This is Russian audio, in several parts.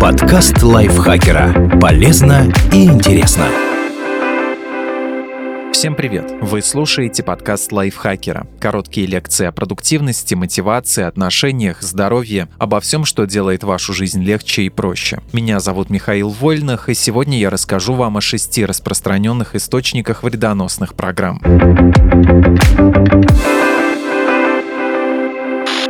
Подкаст лайфхакера. Полезно и интересно. Всем привет! Вы слушаете подкаст лайфхакера. Короткие лекции о продуктивности, мотивации, отношениях, здоровье, обо всем, что делает вашу жизнь легче и проще. Меня зовут Михаил Вольных, и сегодня я расскажу вам о шести распространенных источниках вредоносных программ.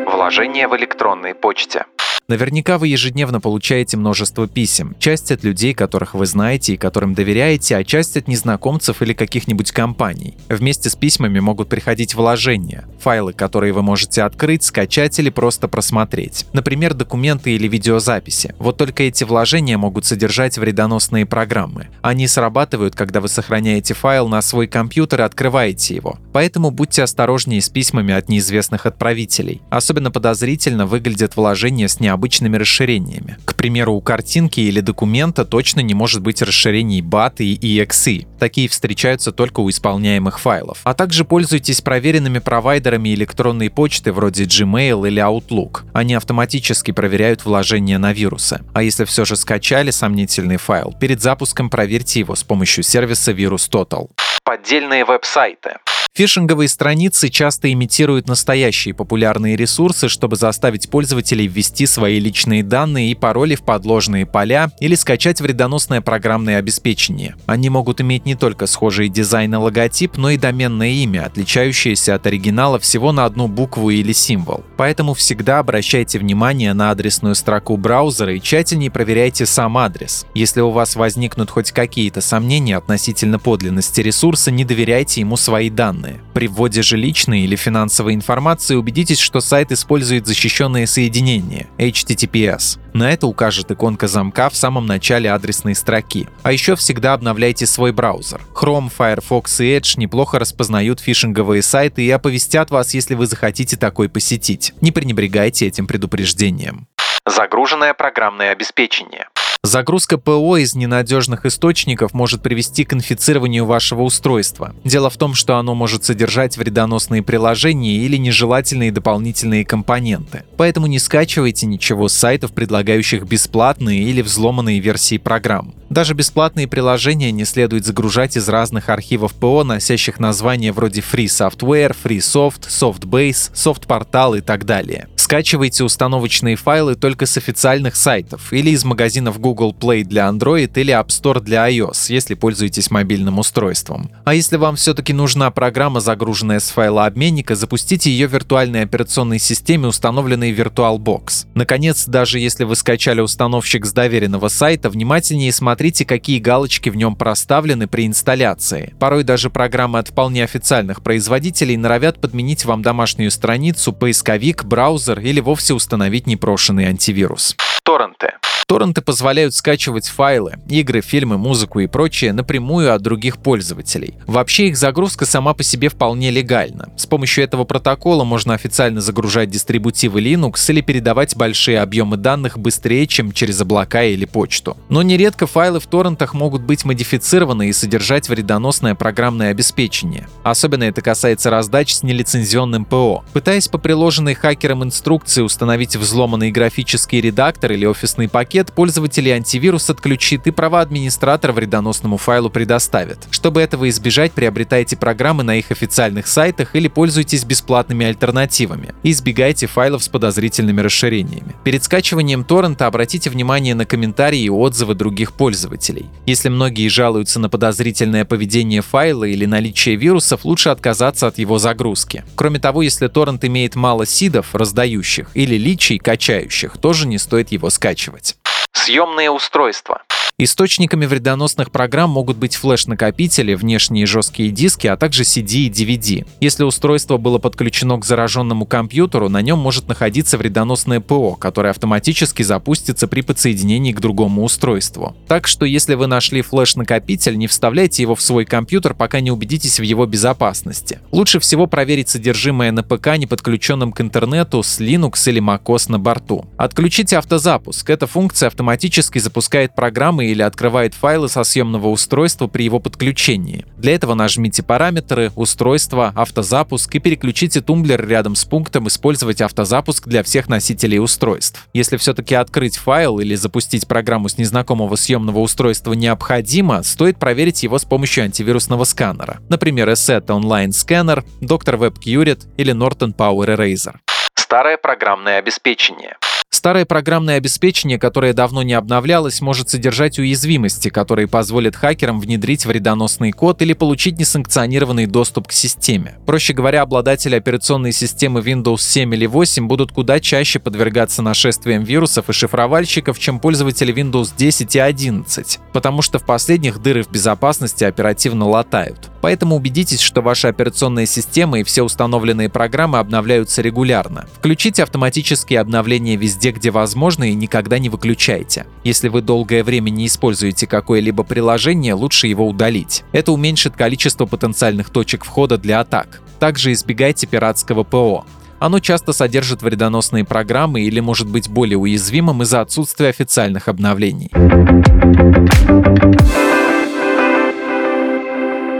Вложение в электронной почте. Наверняка вы ежедневно получаете множество писем. Часть от людей, которых вы знаете и которым доверяете, а часть от незнакомцев или каких-нибудь компаний. Вместе с письмами могут приходить вложения, файлы, которые вы можете открыть, скачать или просто просмотреть. Например, документы или видеозаписи. Вот только эти вложения могут содержать вредоносные программы. Они срабатывают, когда вы сохраняете файл на свой компьютер и открываете его. Поэтому будьте осторожнее с письмами от неизвестных отправителей. Особенно подозрительно выглядят вложения с необычными обычными расширениями. К примеру, у картинки или документа точно не может быть расширений BAT и EXE. Такие встречаются только у исполняемых файлов. А также пользуйтесь проверенными провайдерами электронной почты вроде Gmail или Outlook. Они автоматически проверяют вложения на вирусы. А если все же скачали сомнительный файл, перед запуском проверьте его с помощью сервиса VirusTotal. Поддельные веб-сайты. Фишинговые страницы часто имитируют настоящие популярные ресурсы, чтобы заставить пользователей ввести свои личные данные и пароли в подложные поля или скачать вредоносное программное обеспечение. Они могут иметь не только схожий дизайн и логотип, но и доменное имя, отличающееся от оригинала всего на одну букву или символ. Поэтому всегда обращайте внимание на адресную строку браузера и тщательнее проверяйте сам адрес. Если у вас возникнут хоть какие-то сомнения относительно подлинности ресурса, не доверяйте ему свои данные данные. При вводе же личной или финансовой информации убедитесь, что сайт использует защищенные соединения HTTPS. На это укажет иконка замка в самом начале адресной строки. А еще всегда обновляйте свой браузер. Chrome, Firefox и Edge неплохо распознают фишинговые сайты и оповестят вас, если вы захотите такой посетить. Не пренебрегайте этим предупреждением. Загруженное программное обеспечение. Загрузка ПО из ненадежных источников может привести к инфицированию вашего устройства. Дело в том, что оно может содержать вредоносные приложения или нежелательные дополнительные компоненты. Поэтому не скачивайте ничего с сайтов, предлагающих бесплатные или взломанные версии программ. Даже бесплатные приложения не следует загружать из разных архивов ПО, носящих названия вроде Free Software, Free Soft, Softbase, SoftPortal и так далее. Скачивайте установочные файлы только с официальных сайтов или из магазинов Google Play для Android или App Store для iOS, если пользуетесь мобильным устройством. А если вам все-таки нужна программа, загруженная с файла обменника, запустите ее в виртуальной операционной системе, установленной VirtualBox. Наконец, даже если вы скачали установщик с доверенного сайта, внимательнее смотрите, какие галочки в нем проставлены при инсталляции. Порой даже программы от вполне официальных производителей норовят подменить вам домашнюю страницу, поисковик, браузер браузер или вовсе установить непрошенный антивирус. Торренты. Торренты позволяют скачивать файлы, игры, фильмы, музыку и прочее напрямую от других пользователей. Вообще их загрузка сама по себе вполне легальна. С помощью этого протокола можно официально загружать дистрибутивы Linux или передавать большие объемы данных быстрее, чем через облака или почту. Но нередко файлы в торрентах могут быть модифицированы и содержать вредоносное программное обеспечение. Особенно это касается раздач с нелицензионным ПО. Пытаясь по приложенной хакерам инструкции установить взломанный графический редактор или офисный пакет, пакет пользователей антивирус отключит и права администратора вредоносному файлу предоставит. Чтобы этого избежать, приобретайте программы на их официальных сайтах или пользуйтесь бесплатными альтернативами. Избегайте файлов с подозрительными расширениями. Перед скачиванием торрента обратите внимание на комментарии и отзывы других пользователей. Если многие жалуются на подозрительное поведение файла или наличие вирусов, лучше отказаться от его загрузки. Кроме того, если торрент имеет мало сидов, раздающих, или личий, качающих, тоже не стоит его скачивать. Съемные устройства. Источниками вредоносных программ могут быть флеш-накопители, внешние жесткие диски, а также CD и DVD. Если устройство было подключено к зараженному компьютеру, на нем может находиться вредоносное ПО, которое автоматически запустится при подсоединении к другому устройству. Так что если вы нашли флеш-накопитель, не вставляйте его в свой компьютер, пока не убедитесь в его безопасности. Лучше всего проверить содержимое на ПК, не подключенном к интернету, с Linux или MacOS на борту. Отключите автозапуск. Эта функция автоматически запускает программы или открывает файлы со съемного устройства при его подключении. Для этого нажмите параметры, устройство, автозапуск и переключите тумблер рядом с пунктом «Использовать автозапуск для всех носителей устройств». Если все-таки открыть файл или запустить программу с незнакомого съемного устройства необходимо, стоит проверить его с помощью антивирусного сканера. Например, Asset Online Scanner, Dr. Web Cured или Norton Power Eraser. Старое программное обеспечение. Старое программное обеспечение, которое давно не обновлялось, может содержать уязвимости, которые позволят хакерам внедрить вредоносный код или получить несанкционированный доступ к системе. Проще говоря, обладатели операционной системы Windows 7 или 8 будут куда чаще подвергаться нашествиям вирусов и шифровальщиков, чем пользователи Windows 10 и 11, потому что в последних дыры в безопасности оперативно латают. Поэтому убедитесь, что ваша операционная система и все установленные программы обновляются регулярно. Включите автоматические обновления везде где возможно, и никогда не выключайте. Если вы долгое время не используете какое-либо приложение, лучше его удалить. Это уменьшит количество потенциальных точек входа для атак. Также избегайте пиратского ПО. Оно часто содержит вредоносные программы или может быть более уязвимым из-за отсутствия официальных обновлений.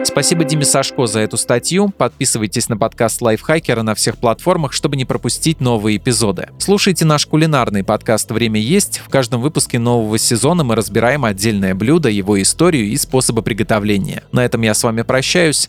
Спасибо Диме Сашко за эту статью. Подписывайтесь на подкаст Лайфхакера на всех платформах, чтобы не пропустить новые эпизоды. Слушайте наш кулинарный подкаст «Время есть». В каждом выпуске нового сезона мы разбираем отдельное блюдо, его историю и способы приготовления. На этом я с вами прощаюсь.